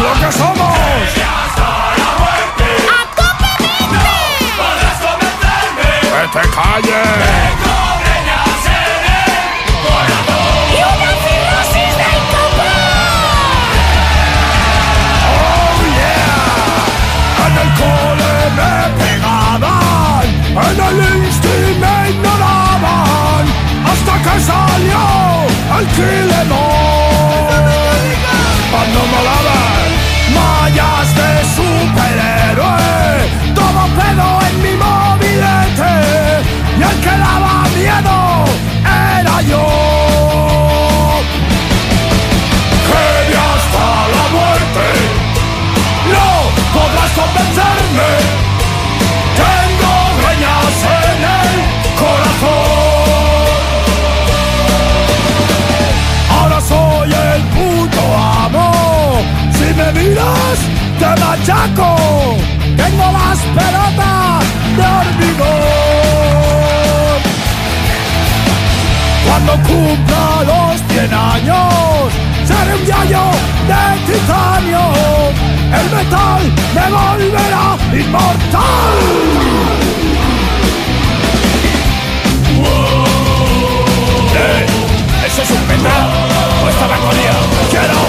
lo que somos. ¡A mente! Podrás. Que te calles. Me miras, te machaco. Tengo las pelotas de hormigón. Cuando cumpla los 100 años, seré un gallo de titanio. El metal me volverá inmortal. ¿Eso es un metal? ¿O esta melancolía? Quiero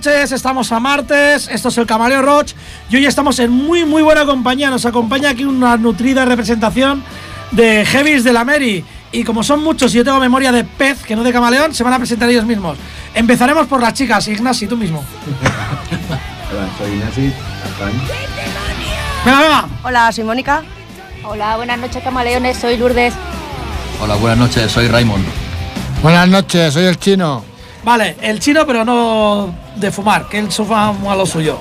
noches, estamos a martes, esto es el Camaleo Roach y hoy estamos en muy muy buena compañía, nos acompaña aquí una nutrida representación de Heavis de la Mary y como son muchos y yo tengo memoria de pez que no de camaleón, se van a presentar ellos mismos. Empezaremos por las chicas, Ignasi, tú mismo. Hola, soy Ignasi. Venga, venga. Hola, soy Mónica. Hola, buenas noches camaleones, soy Lourdes. Hola, buenas noches, soy Raymond. Buenas noches, soy el chino. Vale, el chino pero no de fumar, que él sufra a lo suyo.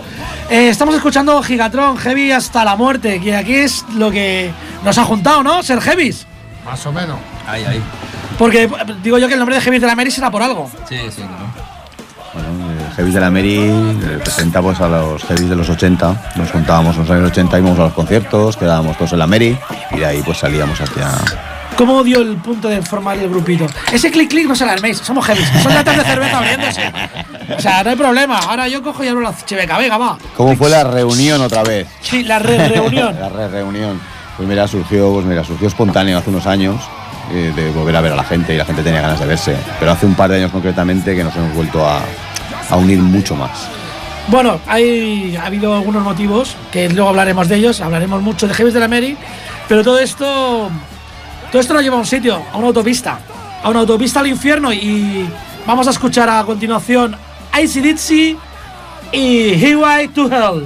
Eh, estamos escuchando Gigatron, Heavy hasta la muerte, que aquí es lo que nos ha juntado, ¿no? Ser Heavis. Más o menos. Ahí, ahí. Porque eh, digo yo que el nombre de Heavis de la Mary será por algo. Sí, sí, claro. Bueno, el Heavy de la Mary representa pues, a los Heavy de los 80. Nos juntábamos en los años 80, íbamos a los conciertos, quedábamos todos en la Mary y de ahí pues salíamos hacia. ¿Cómo dio el punto de formar el grupito? Ese clic clic no se alarméis, somos heavy. Son latas de cerveza abriéndose. O sea, no hay problema. Ahora yo cojo y abro la chiveca. Venga, va. ¿Cómo fue la reunión otra vez? Sí, la re- reunión. La re- reunión. Pues mira, surgió, pues mira, surgió espontáneo hace unos años eh, de volver a ver a la gente y la gente tenía ganas de verse. Pero hace un par de años concretamente que nos hemos vuelto a, a unir mucho más. Bueno, hay, ha habido algunos motivos que luego hablaremos de ellos. Hablaremos mucho de Heavis de la Mary. Pero todo esto. Todo esto nos lleva a un sitio, a una autopista. A una autopista al infierno. Y vamos a escuchar a continuación Icy Ditsy y Highway to Hell.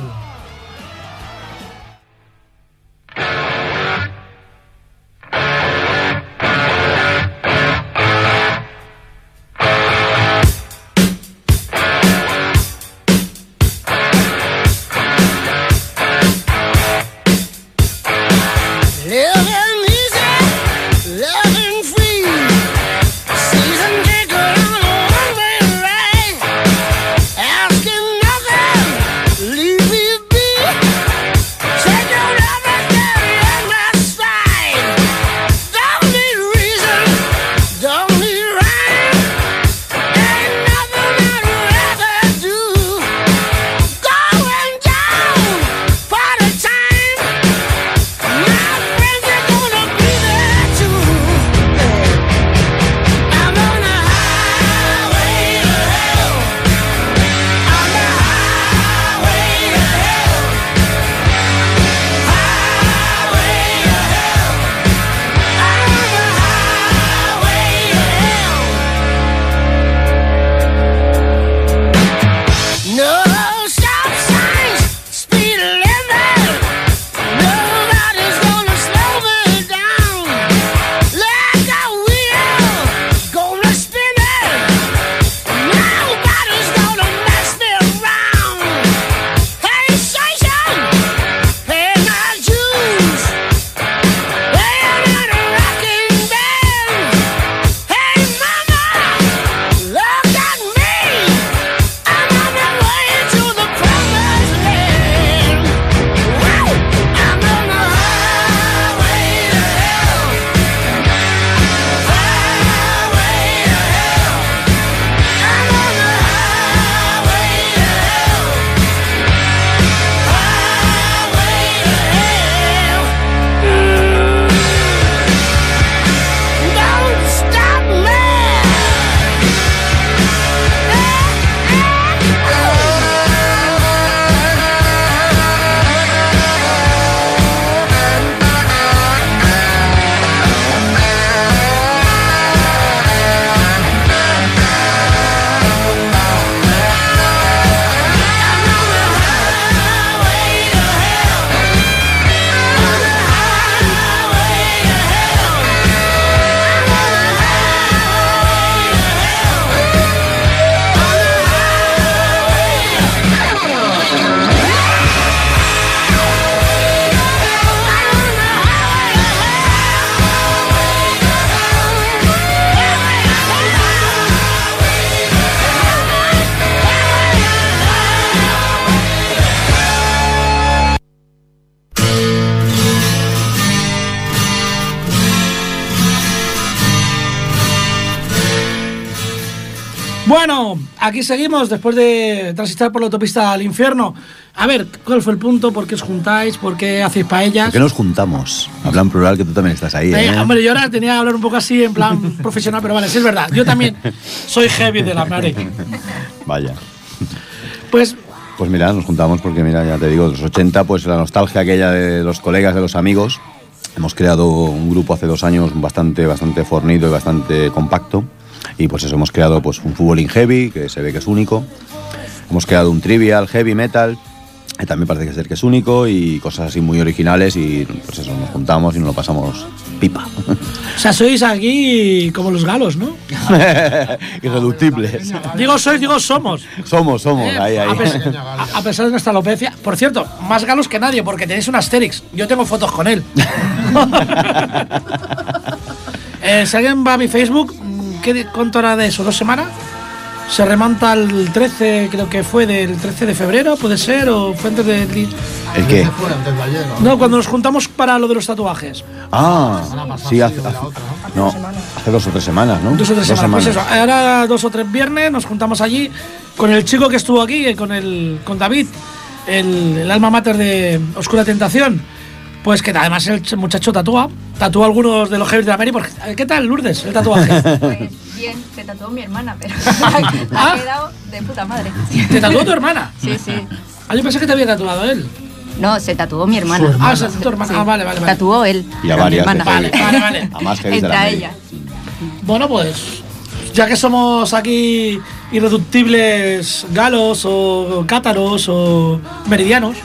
Aquí seguimos después de transitar por la autopista al infierno. A ver, ¿cuál fue el punto? ¿Por qué os juntáis? ¿Por qué hacéis paellas? ¿Por qué nos juntamos? Habla en plural que tú también estás ahí. Eh, ¿eh? hombre, yo ahora tenía que hablar un poco así, en plan profesional, pero vale, sí es verdad. Yo también soy heavy de la Mare. Vaya. Pues, Pues mira, nos juntamos porque, mira, ya te digo, los 80, pues la nostalgia aquella de los colegas, de los amigos. Hemos creado un grupo hace dos años bastante, bastante fornido y bastante compacto. Y pues eso, hemos creado pues un fútbol heavy, que se ve que es único. Hemos creado un trivial heavy metal, que también parece que ser que es único, y cosas así muy originales. Y pues eso, nos juntamos y nos lo pasamos pipa. o sea, sois aquí como los galos, ¿no? Irreductibles. Digo sois, digo somos. Somos, somos, Eh, ahí, ahí. A, pesar, a- a pesar de nuestra alopecia. Por cierto, más galos que nadie, porque tenéis un Asterix. Yo tengo fotos con él. Eh, si alguien va a mi Facebook, ¿qué, ¿cuánto era de eso? ¿Dos semanas? Se remonta al 13, creo que fue del 13 de febrero, puede ser, o fue antes del. ¿El qué? ¿no? Cuando nos juntamos para lo de los tatuajes. Ah, sí, hace, hace- no, hace dos o tres semanas, ¿no? Dos o tres semanas. Pues eso, ahora dos o tres viernes nos juntamos allí con el chico que estuvo aquí, eh, con el con David, el, el alma mater de Oscura Tentación. Pues que además el ch- muchacho tatúa, tatúa algunos de los heavy de la Mary. Porque, ¿Qué tal, Lourdes, el tatuaje? Pues bien, se tatuó mi hermana, pero Ah. ha quedado de puta madre. ¿Te tatuó tu hermana? Sí, sí. Ah, yo pensé que te había tatuado él. No, se tatuó mi hermana. Ah, se tatuó tu hermana. Sí. Ah, vale, vale, vale. Tatuó él. Y a mi varias heavy. Vale, vale. A más de la ella. Bueno, pues ya que somos aquí irreductibles galos o cátaros o meridianos,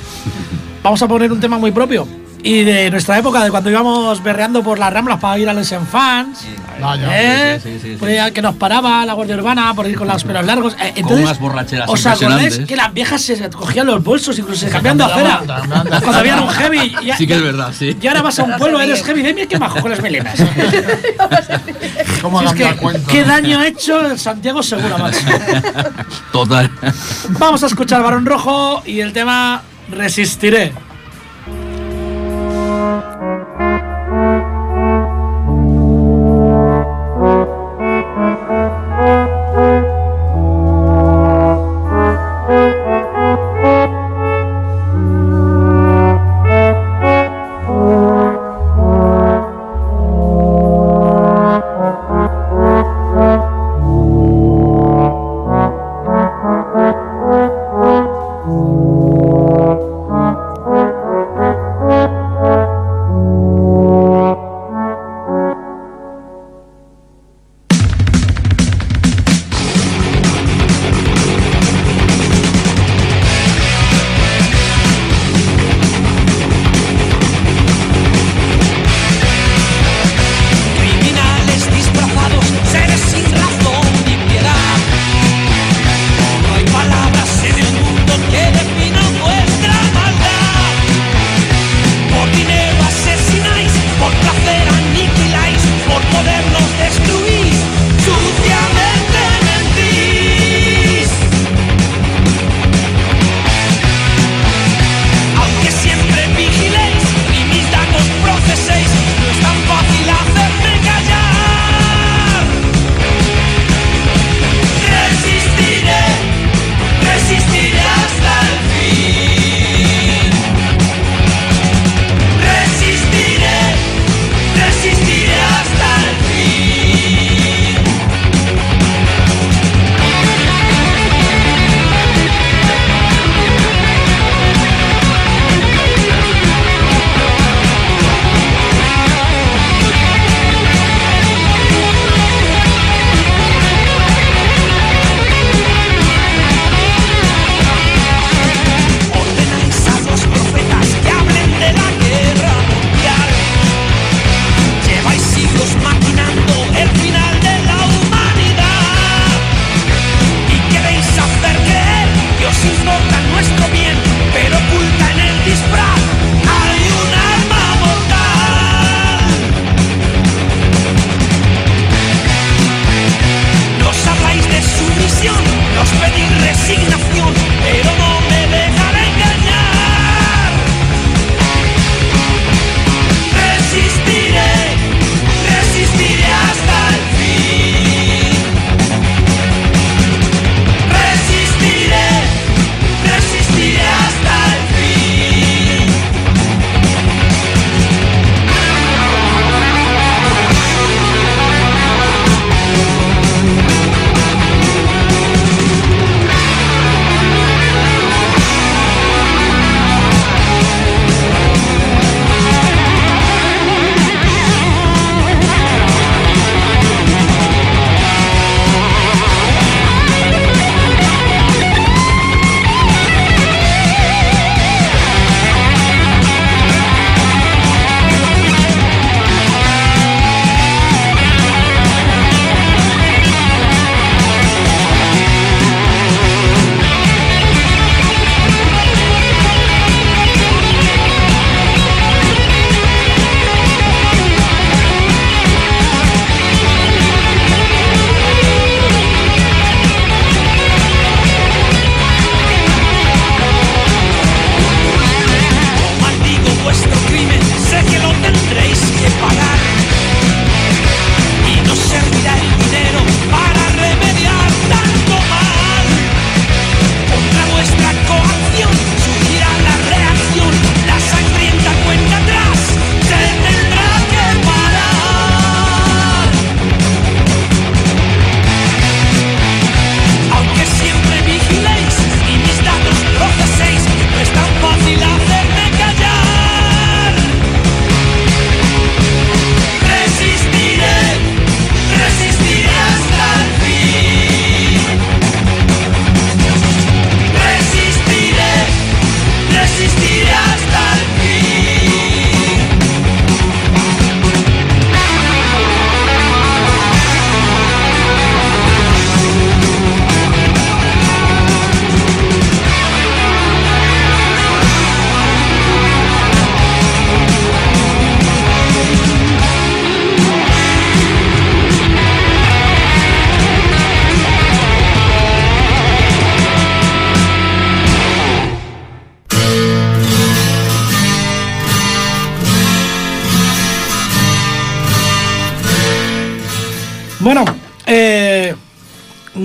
vamos a poner un tema muy propio. Y de nuestra época, de cuando íbamos berreando por las ramblas para ir a los Fans. Vaya. ¿eh? sí, sí, sí, sí. Ahí que nos paraba la Guardia Urbana por ir con los pelos largos. Eh, Con entonces, unas borracheras ¿Os acordáis que las viejas se cogían los bolsos, incluso se cambiaban de acera? de Cuando había un heavy. y- Sí que es verdad, sí. Y ahora vas a un pueblo, eres heavy. Dime qué majo con las melenas. ¿Cómo es que? ¿Qué daño ha hecho el Santiago Segura, macho? Total. Vamos a escuchar Barón Rojo y el tema Resistiré.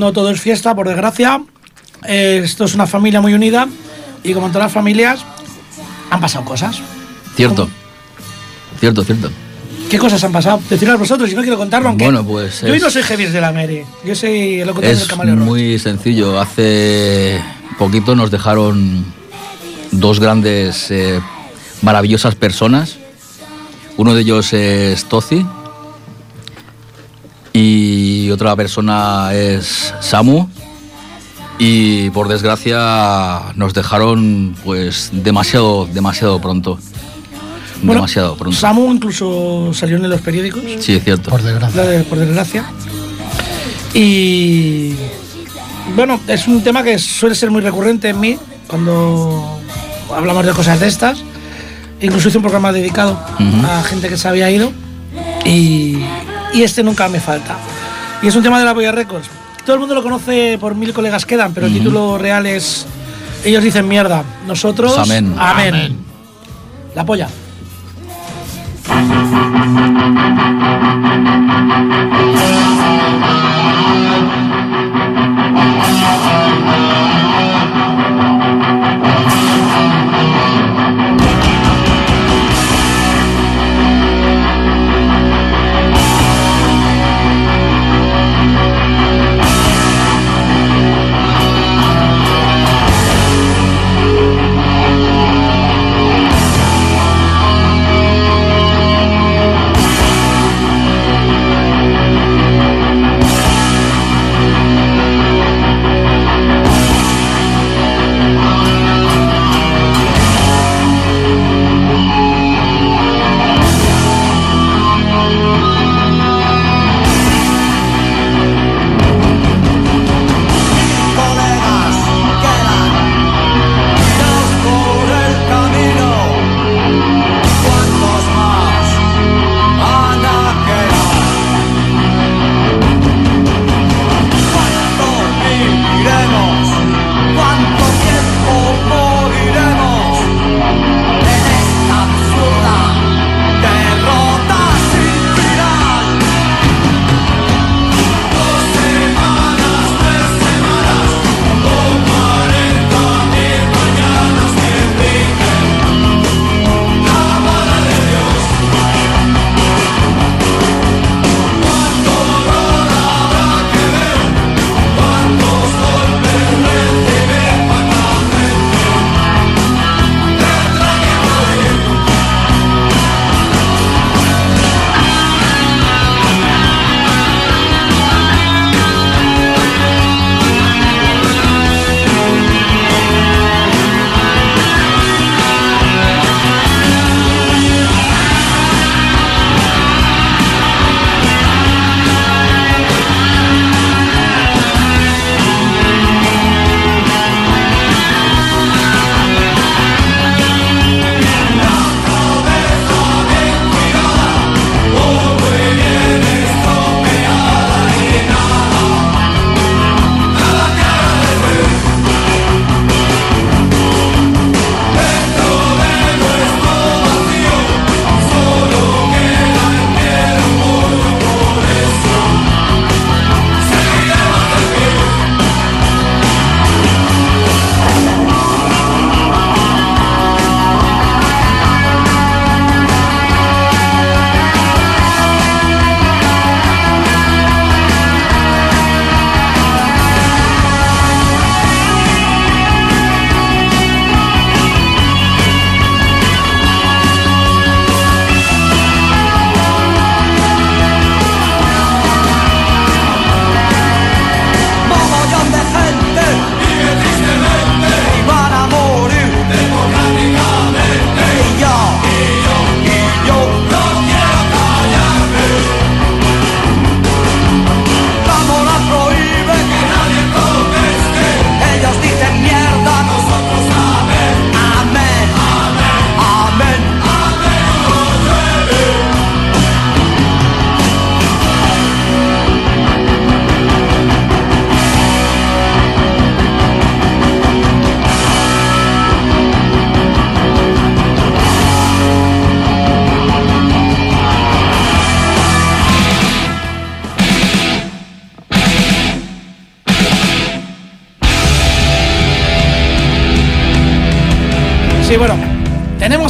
No todo es fiesta, por desgracia. Eh, esto es una familia muy unida y como en todas las familias han pasado cosas. Cierto. Cierto, cierto. ¿Qué cosas han pasado? Decidlo vosotros, si no quiero contarlo, aunque Bueno, pues yo es- no soy Javier de la Mary, yo soy el locutor del Es Camaleo Rock. muy sencillo. Hace poquito nos dejaron dos grandes, eh, maravillosas personas. Uno de ellos es Tozi y otra persona es Samu. Y por desgracia nos dejaron pues demasiado, demasiado pronto. Bueno, demasiado pronto. Samu incluso salió en los periódicos. Sí, es cierto. Por desgracia. De- por desgracia. Y bueno, es un tema que suele ser muy recurrente en mí cuando hablamos de cosas de estas. Incluso hice un programa dedicado a gente que se había ido y, y este nunca me falta. Y es un tema de la Boya Records. Todo el mundo lo conoce por mil colegas quedan, pero el título real es ellos dicen mierda, nosotros amén. amén. Amén. La polla.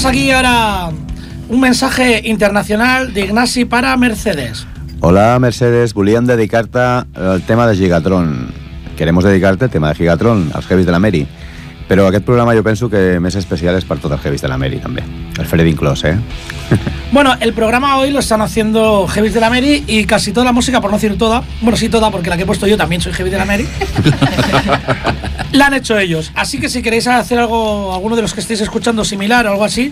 Tenemos aquí ahora un mensaje internacional de Ignasi para Mercedes. Hola Mercedes, volíem dedicar-te al tema de Gigatron. Queremos dedicarte al tema de Gigatron, als heavies de la Mary. Però aquest programa jo penso que més especial és per tots els heavies de la Mary, també. El Freddy inclòs, eh? Bueno, el programa hoy lo están haciendo Heavy de la Mary y casi toda la música, por no decir toda, bueno, sí toda, porque la que he puesto yo también soy Heavy de la Mary, la han hecho ellos. Así que si queréis hacer algo, alguno de los que estéis escuchando similar o algo así,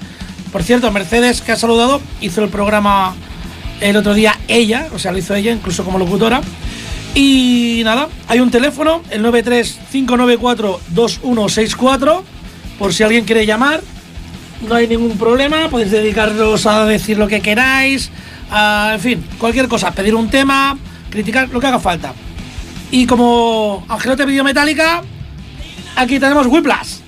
por cierto, Mercedes, que ha saludado, hizo el programa el otro día ella, o sea, lo hizo ella, incluso como locutora. Y nada, hay un teléfono, el 935942164, por si alguien quiere llamar. No hay ningún problema, podéis dedicaros a decir lo que queráis, a, en fin, cualquier cosa, pedir un tema, criticar lo que haga falta. Y como Angelote pidió Metallica, aquí tenemos Whiplash.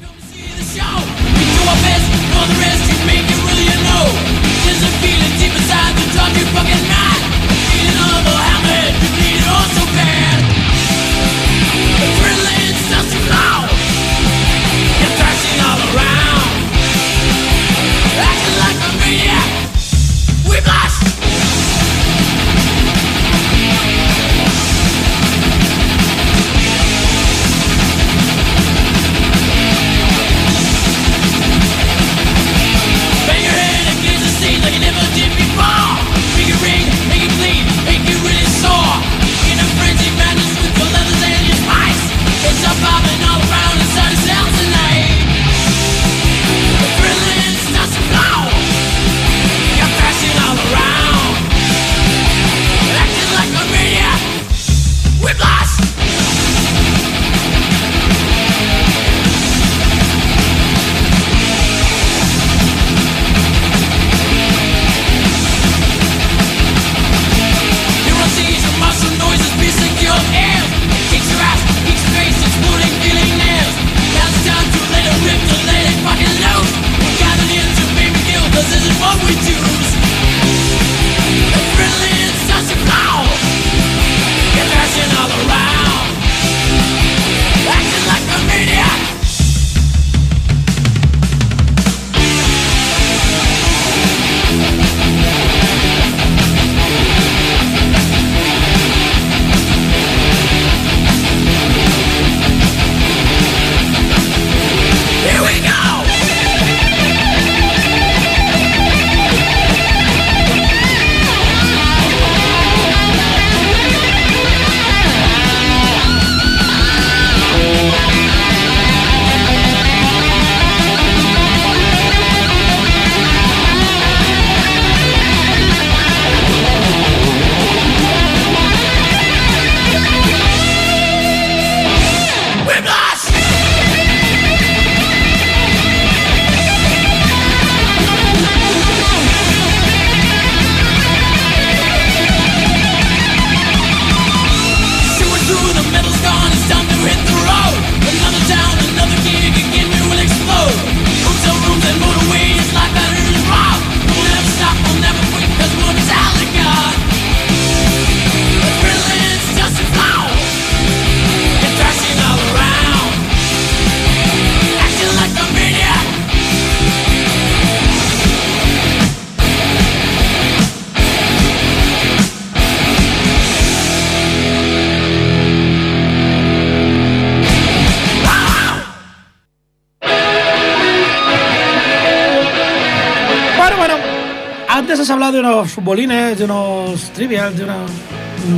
Futbolines, de unos trivials, de una...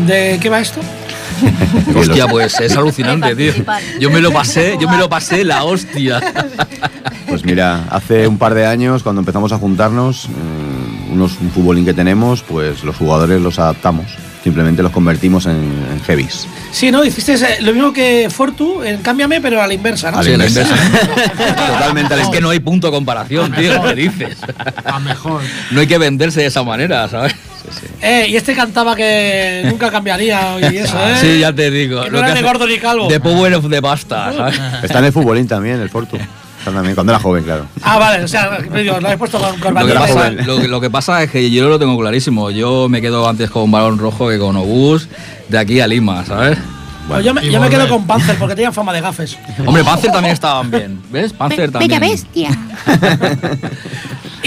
¿De qué va esto? Hostia, pues es alucinante, tío. Yo me lo pasé, yo me lo pasé la hostia. Pues mira, hace un par de años, cuando empezamos a juntarnos, eh, unos, un futbolín que tenemos, pues los jugadores los adaptamos. Simplemente los convertimos en, en heavies. Sí, ¿no? Hiciste eh, lo mismo que Fortu, en Cámbiame, pero a la inversa, ¿no? A la inversa. Totalmente a Es que no hay punto de comparación, tío. ¿Qué dices? A mejor. No hay que venderse de esa manera, ¿sabes? Eh, y este cantaba que nunca cambiaría y eso, ¿eh? Sí, ya te digo. Que no era que ni hace- gordo ni calvo. De Power of the Pasta, ¿sabes? Está en el futbolín también, el Fortu. También, cuando era joven, claro. Ah, vale, o sea, digo, lo habéis puesto con Lo que, pasa, lo, que- lo que pasa es que yo lo tengo clarísimo. Yo me quedo antes con balón rojo que con obús de aquí a Lima, ¿sabes? Bueno, yo me, yo me quedo con Panzer porque tenían fama de gafes. Hombre, Panzer también estaban bien. ¿Ves? Panzer también. Bella bestia.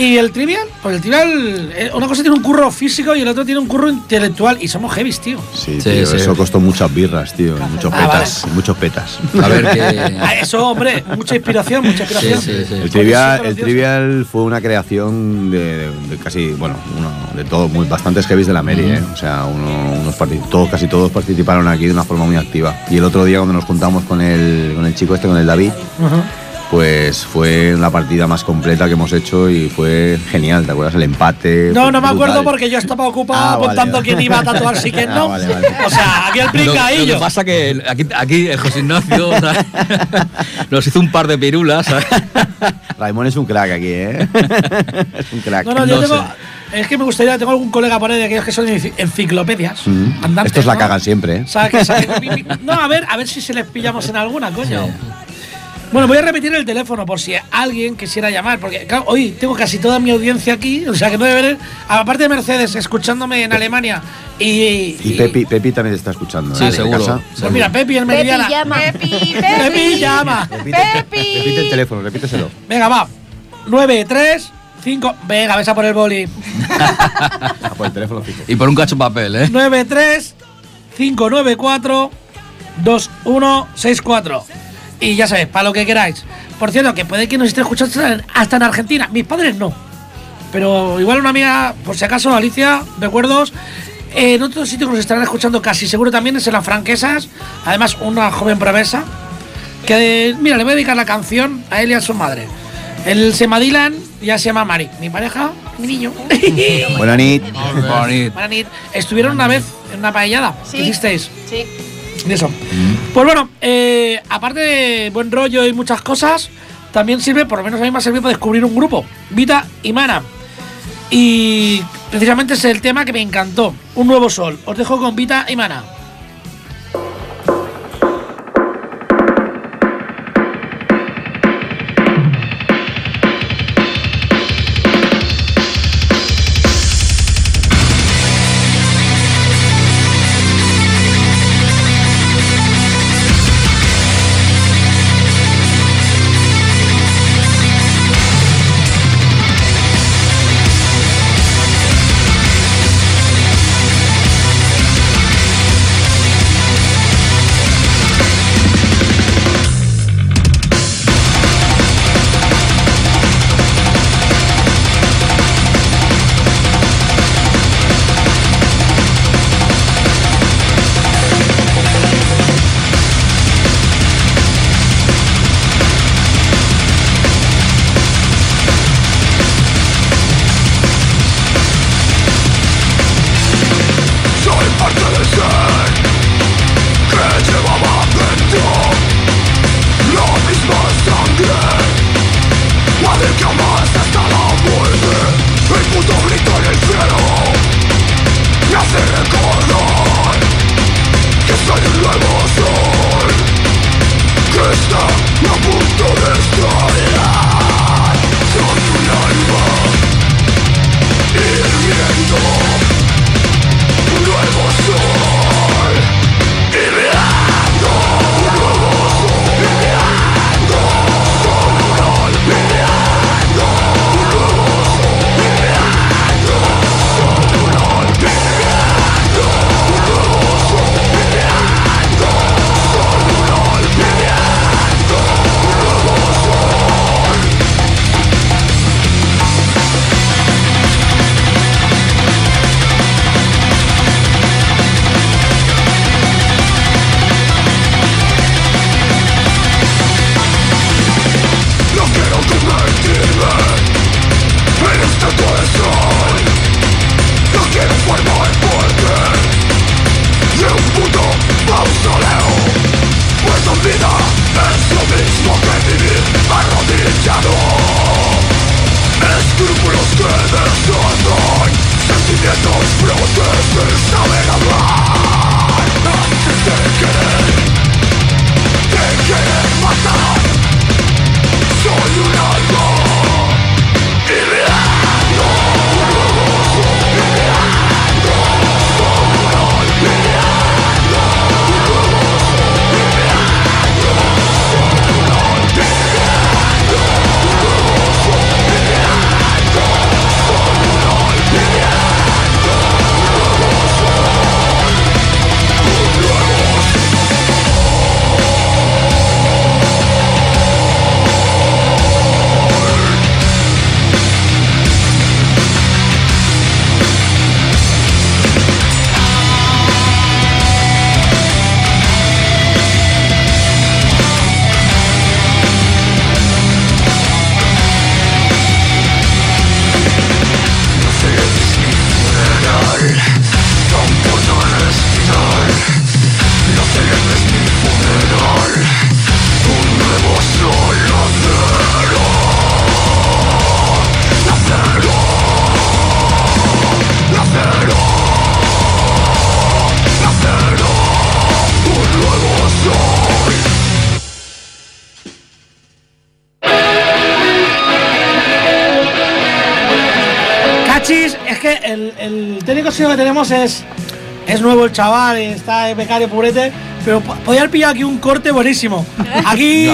Y el Trivial, pues el Trivial, eh, una cosa tiene un curro físico y el otro tiene un curro intelectual. Y somos heavies, tío. Sí, Sí, tío, sí. eso costó muchas birras, tío. y Muchos Ah, petas. y Muchos petas. A ver qué. Ah, eso, hombre, mucha inspiración, mucha inspiración. Sí, sí, sí. El trivial, el trivial fue una creación de, casi, bueno, uno, de todos, muy, bastantes heavies de la Mary, ¿eh? O sea, uno- unos todos, casi todos participaron aquí de una forma muy activa. Y el otro día cuando nos juntamos con el, con el chico este, con el David. Pues fue la partida más completa que hemos hecho y fue genial, ¿te acuerdas? El empate. No, no me acuerdo porque yo estaba ocupado Ah, vale. quién iba a tatuarse y quién Ah, no. vale, vale. O sea, aquí el Lo, lo que pringaillo. pasa que aquí, aquí el José Ignacio nos hizo un par de pirulas. ¿sabes? Raimón es un crack aquí, ¿eh? es un crack. No, no, yo No tengo. Es que me gustaría, tengo algún colega por ahí de aquellos que son enci- enciclopedias. Mm. Andantes, Estos la ¿no? cagan siempre, ¿eh? ¿Sabes qué? ¿Sabes? No, a ver, a ver si se les pillamos en alguna, coño. Sí. Bueno, voy a repetir el teléfono por si alguien quisiera llamar, porque claro, hoy tengo casi toda mi audiencia aquí, o sea que no debe haber, aparte de Mercedes escuchándome en Alemania y, Y Pepi, Pepi también está escuchando. Sí, ¿eh? Seguro. casa. Pues mira, Pepi en Pepi Meridiana. llama. Pepi, Pepi llama. Repite, repite el teléfono, repíteselo. Venga, va. 9, 3, 5. Venga, ves a por el boli. Ah, por el teléfono fijo. Y por un cacho de papel, ¿eh? 9, 3, 5, 9, 4, 2, 1, 6, 4. Y ya sabéis, para lo que queráis. Por cierto, que puede que nos esté escuchando hasta en- Argentina. Mis padres no. Pero igual una amiga, por si acaso, Alicia, recuerdos. eh, en otro sitio que nos estarán escuchando casi seguro también es en las franquesas. Además, una joven promesa. Que, mira, le voy a dedicar la canción a él y a su madre. Él se llama Dylan y ya se llama Mari. Mi pareja, mi niño. Buena nit. Bonito. Van a ir. Estuvieron una vez en una paellada. Sí. ¿Qué hicisteis? Sí. Eso. Pues bueno, eh, aparte de buen rollo y muchas cosas, también sirve, por lo menos a mí me ha servido para descubrir un grupo, Vita y Mana. Y precisamente es el tema que me encantó, Un Nuevo Sol. Os dejo con Vita y Mana. Que el, el técnico que tenemos es, es nuevo el chaval, está el becario purete, pero po- podía haber pillado aquí un corte buenísimo. Aquí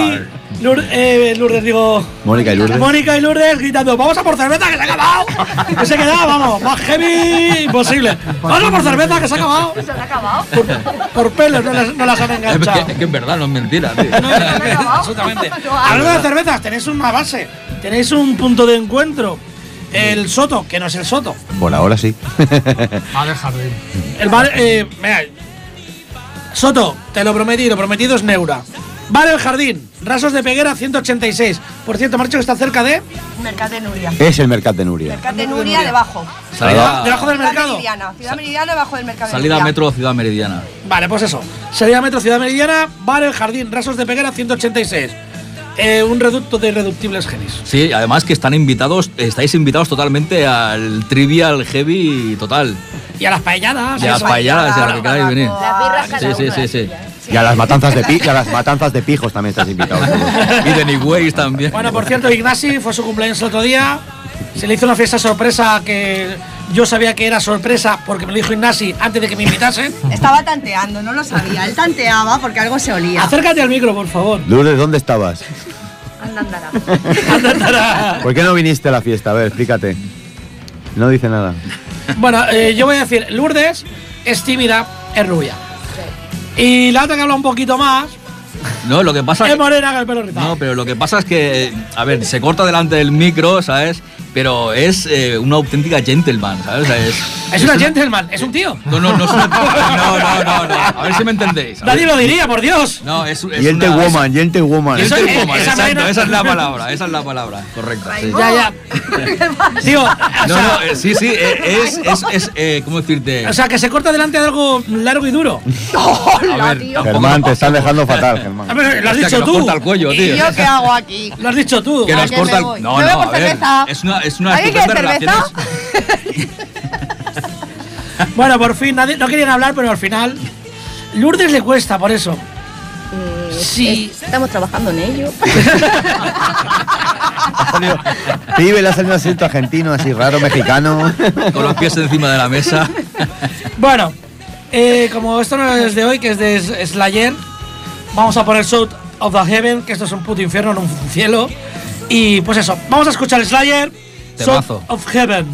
Lourdes, eh, Lourdes, digo, Mónica y Lourdes. Mónica y Lourdes gritando, vamos a por cerveza que se ha acabado. Que se quedaba, vamos, más heavy imposible. Vamos a por cerveza que se ha acabado. Se han acabado. Por, por pelos no las, no las han Es enganchado. que, es que en verdad no es mentira, tío. No, no, no, absolutamente. Hablando de cervezas, tenéis una base, tenéis un punto de encuentro. El Soto, que no es el Soto. Por ahora sí. Vale, jardín. El bar, eh, mira, Soto, te lo prometí, lo prometido es Neura. Bar El Jardín, Rasos de Peguera 186. Por cierto, Marcho que está cerca de. Mercat de Nuria. Es el Mercat de Nuria. Mercat de Nuria debajo. Salida, Debajo del Ciudad mercado. Meridiana. Ciudad Meridiana debajo del mercado de salida Nuria. metro Ciudad Meridiana. Vale, pues eso. Salida Metro Ciudad Meridiana, Bar El Jardín, Rasos de Peguera 186. Eh, un reducto de irreductibles genis. Sí, además que están invitados, estáis invitados totalmente al trivial heavy total. Y a las paelladas. Y a las paelladas, y a lo que queráis venir. Las birras cada Sí, sí, una. sí, sí. Y a las matanzas de pi y a las matanzas de pijos también estás invitado. Y de Nigways también. Bueno, por cierto, Ignasi fue su cumpleaños el otro día. Se le hizo una fiesta sorpresa que yo sabía que era sorpresa porque me lo dijo Ignasi antes de que me invitasen. Estaba tanteando, no lo sabía. Él tanteaba porque algo se olía. Acércate al micro, por favor. Lourdes, ¿dónde estabas? Anda, andará. ¿Por qué no viniste a la fiesta? A ver, explícate. No dice nada. Bueno, eh, yo voy a decir, Lourdes es tímida, es rubia. Y la otra que habla un poquito más No, lo que pasa es morena con el pelo rizado. No, pero lo que pasa es que, a ver, se corta delante del micro, ¿sabes? Pero es eh, una auténtica gentleman, ¿sabes? O sea, es, es una gentleman, es un tío. No, no, no es una. No, no, no, no. A ver si me entendéis. Nadie lo diría, por Dios. No, es, es Gente una- woman, gente woman. es- Eso- Gentlewoman, esa exacto, manera- esa es la palabra, esa es la palabra, correcta. sí. Ya, ya. Tío, o No, sea, no, eh, sí, sí, eh, es, es, es eh, ¿cómo decirte? o sea, que se corta delante de algo largo y duro. a ver, tampoco- Germán, te estás dejando fatal, Germán. A ver, lo has Hostia, que dicho nos tú. corta el cuello, ¿Y tío. yo qué hago aquí? Lo has dicho tú. Que ¿A nos corta el. No, no, a ver. cerveza. Es una, es una ¿Alguien estupenda cerveza? Bueno, por fin, nadie, no querían hablar, pero al final. Lourdes le cuesta, por eso. Eh, Sí. es- Estamos trabajando en ello. Ha salido- Pibe, le ha salido acento argentino así raro, mexicano. Con los pies encima de la mesa. Bueno, eh, como esto no es de hoy, que es de Slayer, vamos a poner Shout of the Heaven, que esto es un puto infierno, no un cielo. Y pues eso, vamos a escuchar Slayer, Shout Temazo. of Heaven.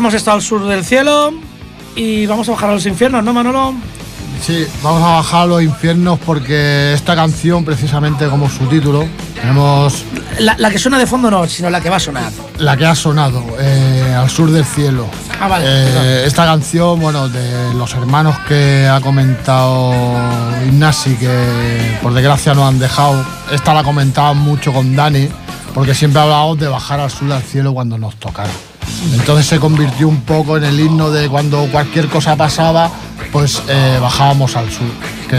Hemos estado al sur del cielo y vamos a bajar a los infiernos, ¿no, Manolo? Sí, vamos a bajar a los infiernos porque esta canción, precisamente como su título, tenemos La, la que suena de fondo no, sino la que va a sonar. la que ha sonado, eh, Al sur del cielo. Ah, vale, Eh, esta canción, bueno, de los hermanos que ha comentado Ignasi, que por desgracia nos han dejado, esta la comentaban mucho con Dani, porque siempre hablábamos de bajar al sur del cielo cuando nos tocara. Entonces se convirtió un poco en el himno de cuando cualquier cosa pasaba, pues eh, bajábamos al sur. Que,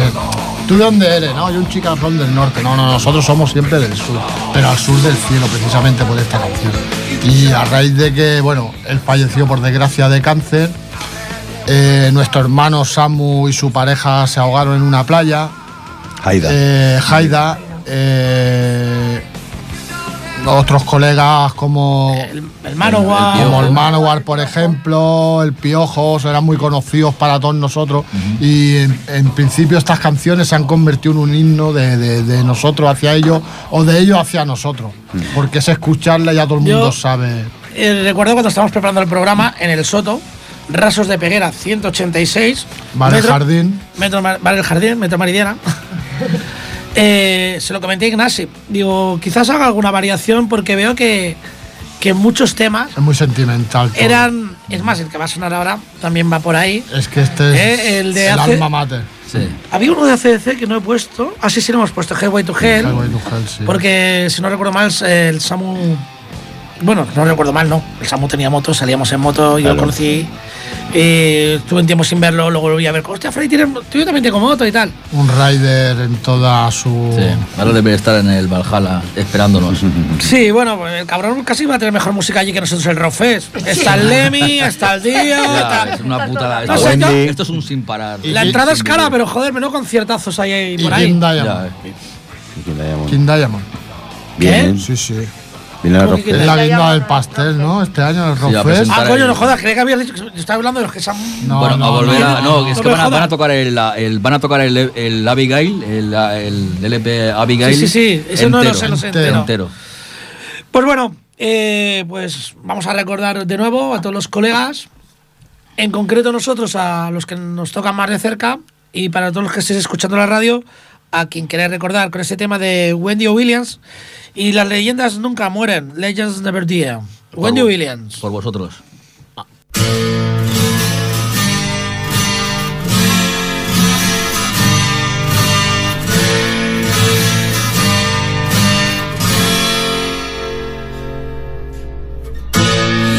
¿Tú de dónde eres? No, yo un chicazón del norte. No, no, nosotros somos siempre del sur, pero al sur del cielo, precisamente por esta canción. Y a raíz de que, bueno, él falleció por desgracia de cáncer, eh, nuestro hermano Samu y su pareja se ahogaron en una playa. Haida. Eh, Haida, eh, otros colegas como El, el Manowar. como el Manowar, por ejemplo, el Piojos, eran muy conocidos para todos nosotros. Y en, en principio estas canciones se han convertido en un himno de, de- de nosotros hacia ellos o de ellos hacia nosotros. Porque es escucharla y ya todo el Yo- mundo sabe. Eh, recuerdo cuando estábamos preparando el programa en el Soto, Rasos de Peguera 186. Vale, metro- Jardín. Metro, Mar- Vale, el Jardín, Metro Maridiana. Eh, se lo comenté a Ignasi. Digo, quizás haga alguna variación porque veo que, que muchos temas Es muy sentimental. todo. eran. Es más, el que va a sonar ahora también va por ahí. Es que este es Eh, el de alma mater. Sí. Había uno de ACDC que no he puesto. Ah, sí, sí, lo hemos puesto, Highway to Hell. To Hell, sí. Porque si no recuerdo mal, el Samu. Bueno, no recuerdo mal, no. El Samu tenía moto, salíamos en moto, yo Claro. lo conocí. Eh, estuve un tiempo sin verlo, luego lo volví a ver. Hostia, Freddy, tú yo también tengo moto y tal. Un rider en toda su. Sí, ahora debe estar en el Valhalla esperándonos. Sí, bueno, el cabrón casi va a tener mejor música allí que nosotros el Rock Fest. Está el Lemmy, está el Dio. Ya, está- es una puta. No Esto, sé, yo- esto es un sin parar. Y La entrada es cara, pero joder, menos conciertazos ahí Y por ahí. King Ya, eh. King Diamond. King Diamond. Bien. Sí, sí. Viene la ¿Cómo Rock que Es la Diamond, del no. pastel, ¿no? Este año el Sí, Rock a Fest. presentar- Ah, coño, no jodas, creía que habías dicho que estaba hablando de los que se han. No, bueno, no, a volver a. No, es no que van a, jodas. van a tocar el, el- van a tocar el, el Abigail, el, el LP Abigail. Sí, sí, sí, ese no lo entero, sé, lo sé entero. entero. Pues bueno, eh, pues vamos a recordar de nuevo a todos los colegas, en concreto nosotros, a los que nos tocan más de cerca, y para todos los que estéis escuchando la radio, a quien queréis recordar con ese tema de Wendy Williams. Y las leyendas nunca mueren, Legends Never Die. Wendy Williams. Por vosotros.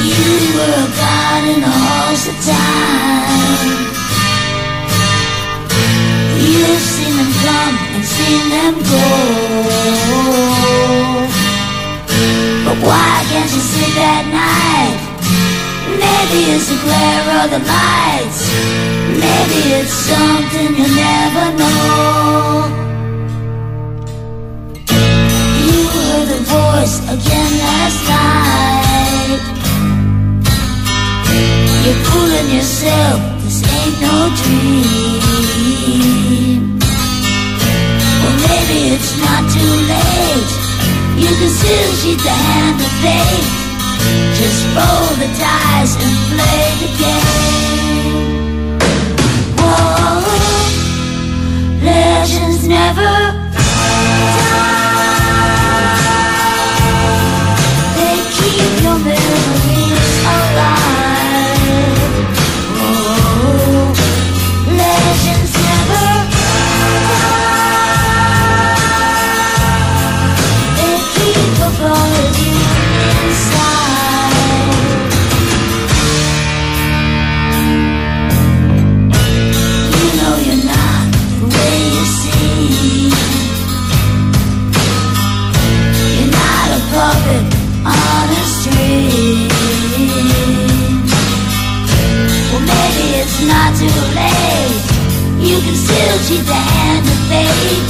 You were a god in the halls of time. Come and seen them go. But why can't you sleep at night? Maybe it's the glare of the lights. Maybe it's something you'll never know. You heard the voice again last night. You're fooling yourself, this ain't no dream. It's not too late. You can still cheat the hand of fate. Just roll the dice and play the game. Whoa, legends never die. They keep your memories alive. Puppet on a string. Well, maybe it's not too late. You can still cheat the hand of fate.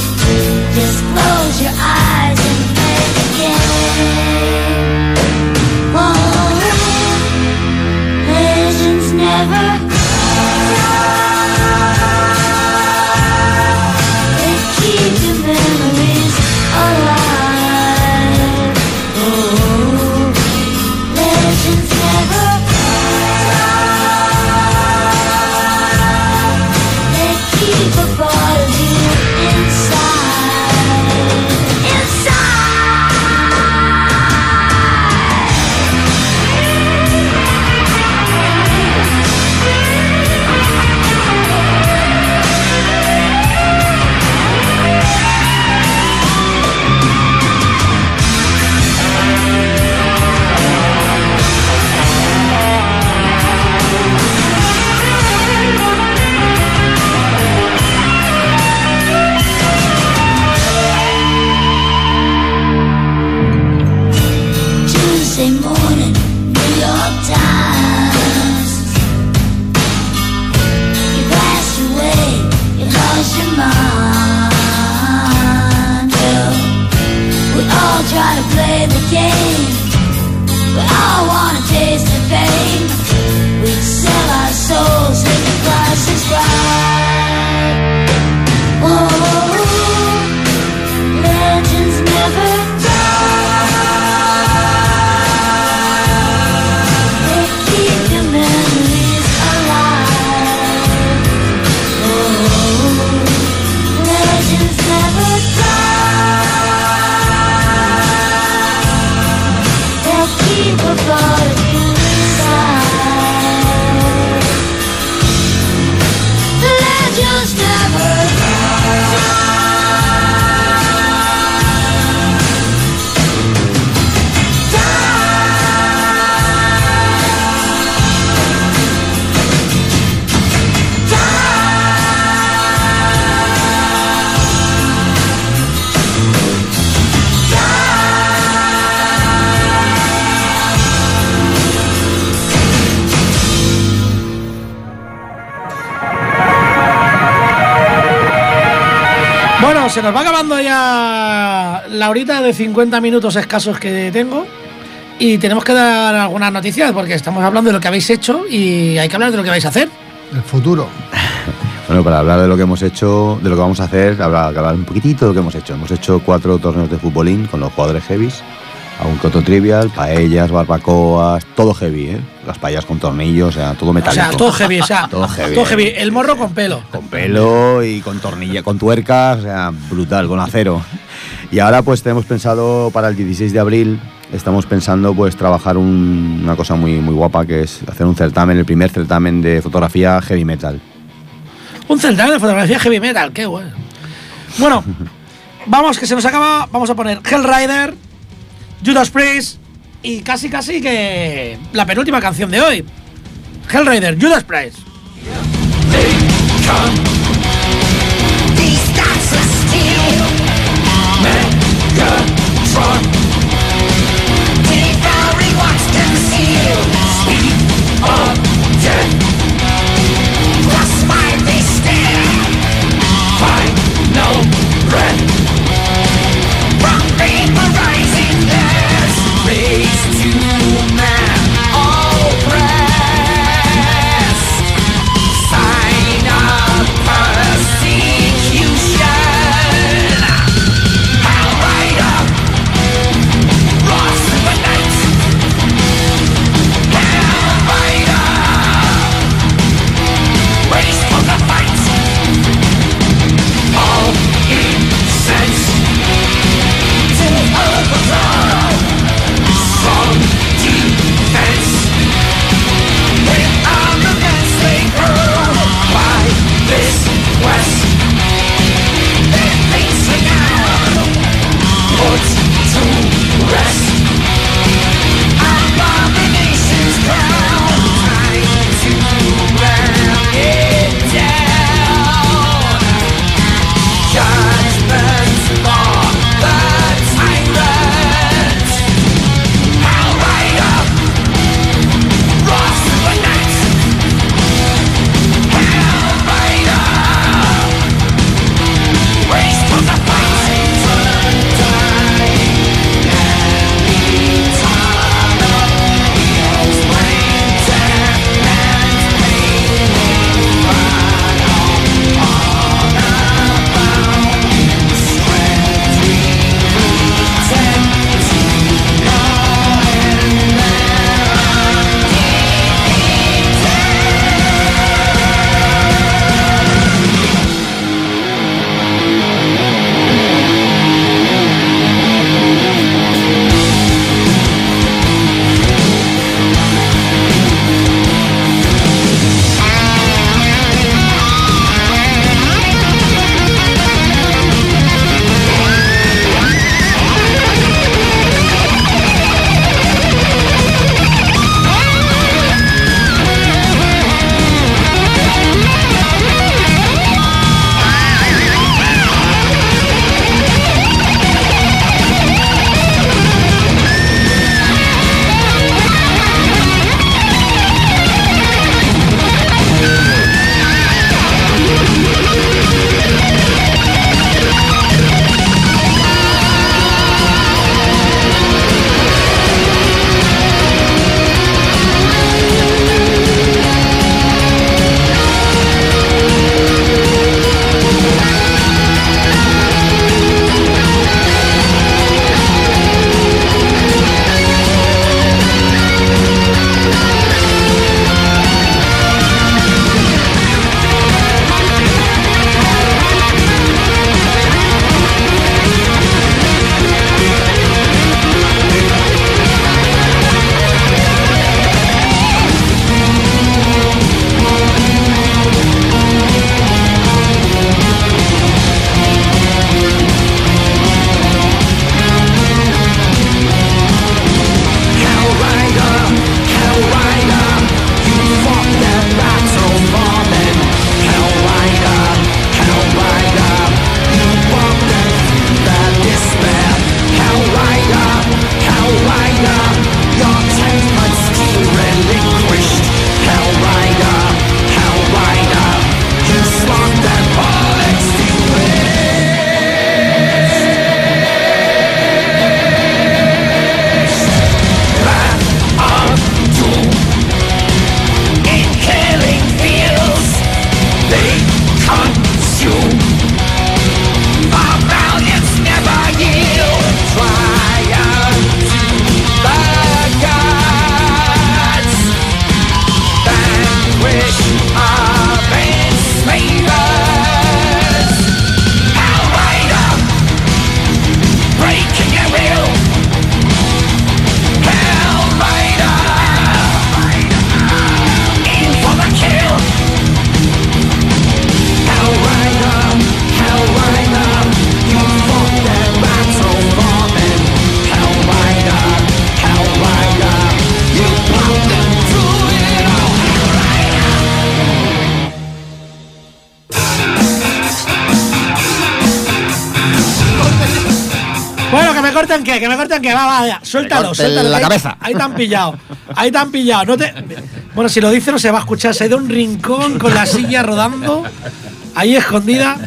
Just close your eyes and play the game. Oh, legends never se nos va acabando ya la horita de 50 minutos escasos que tengo. Y tenemos que dar algunas noticias porque estamos hablando de lo que habéis hecho y hay que hablar de lo que vais a hacer. El futuro. Bueno, para hablar de lo que hemos hecho, de lo que vamos a hacer, habrá que hablar un poquitito de lo que hemos hecho. Hemos hecho cuatro torneos de futbolín con los jugadores heavies, un coto trivial, paellas, barbacoas, todo heavy, ¿eh? Las paellas con tornillos, o sea, todo O metálico. sea, todo heavy, o sea, Todo heavy. El morro con pelo. Con pelo y con tornilla, con tuercas, o sea, brutal, con acero. Y ahora pues tenemos pensado para el 16 de abril, estamos pensando pues trabajar un- una cosa muy, muy guapa que es hacer un certamen, el primer certamen de fotografía heavy metal. Un certamen de fotografía heavy metal, qué bueno. Bueno, vamos, que se nos acaba. Vamos a poner Hellrider, Judas Priest y casi casi que la penúltima canción de hoy. Hellrider, Judas Priest. Bueno, que me corten qué, que me corten qué, va, va, ya. Suéltalo, suéltalo. la ahí- cabeza. Ahí te han pillado. Ahí te han pillado. No te... Bueno, si lo dice no se va a escuchar. Se ha ido a un rincón con la silla rodando, ahí escondida.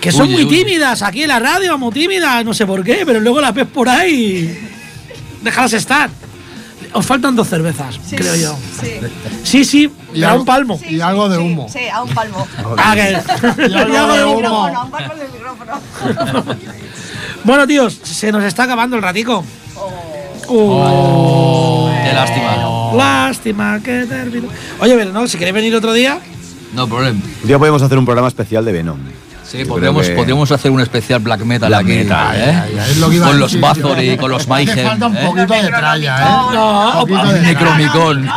Que son muy tímidas aquí en la radio, muy tímidas, no sé por qué, pero luego las ves por ahí. Déjalas estar. Os faltan dos cervezas, creo yo. Sí. Sí, sí, Y algo- un palmo. Y algo de humo. Sí, a un palmo. Ah, que- Y algo y algo de humo. a un palmo del micrófono. Bueno, tíos, se nos está acabando el ratico. Qué lástima. Lástima que terminó. Oye, pero no, si queréis venir otro día, No problema. Un día podemos hacer un programa especial de Venom. Sí, podríamos, que- podríamos hacer un especial black metal Black aquí. metal, ¿eh? Ay, ay, es lo que iba a con los Bathory, tío. con los Mayhem. falta un ¿eh? poquito de tralla, ¿eh? No, poquito de Necromicon.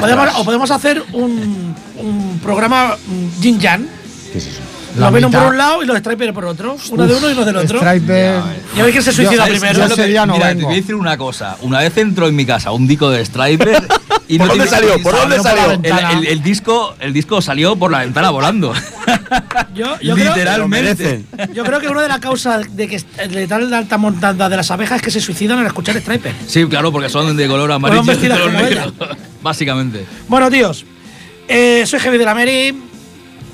podemos, o podemos hacer un, un programa mm, Jin Jan. ¿Qué es eso? Los Venom por un lado y los Striper por otro. Uno de uno y uno del otro. Striper. Y a ver quién se suicida Yo- primero. yo ¿Sabes lo que- ese día no Mira, te voy a decir una cosa. Una vez entró en mi casa un disco de Striper y ¿Por no dónde salió? ¿Por dónde Salió por la salió? El, ventana. el- el disco, el disco salió por la ventana volando. Yo, yo creo, Literalmente. yo creo que una de las causas de que de tal de alta montaña de las abejas es que se suicidan al escuchar Striper. Sí, claro, porque son de color amarillo y color como negro. Básicamente. Bueno, tíos, eh, soy Heavy de la Mary,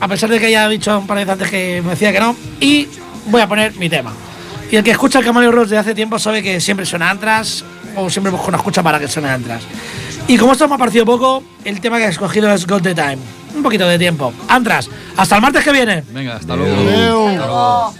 a pesar de que ya he dicho un par de veces antes que me decía que no, y voy a poner mi tema. Y el que escucha el Camaleo Ross de hace tiempo sabe que siempre suena Antras, o siempre busco una escucha para que suene Antras. Y como esto me ha parecido poco, el tema que he escogido es Got the Time. Un poquito de tiempo. Antras, hasta el martes que viene. Venga, hasta luego. Adeu. Hasta luego.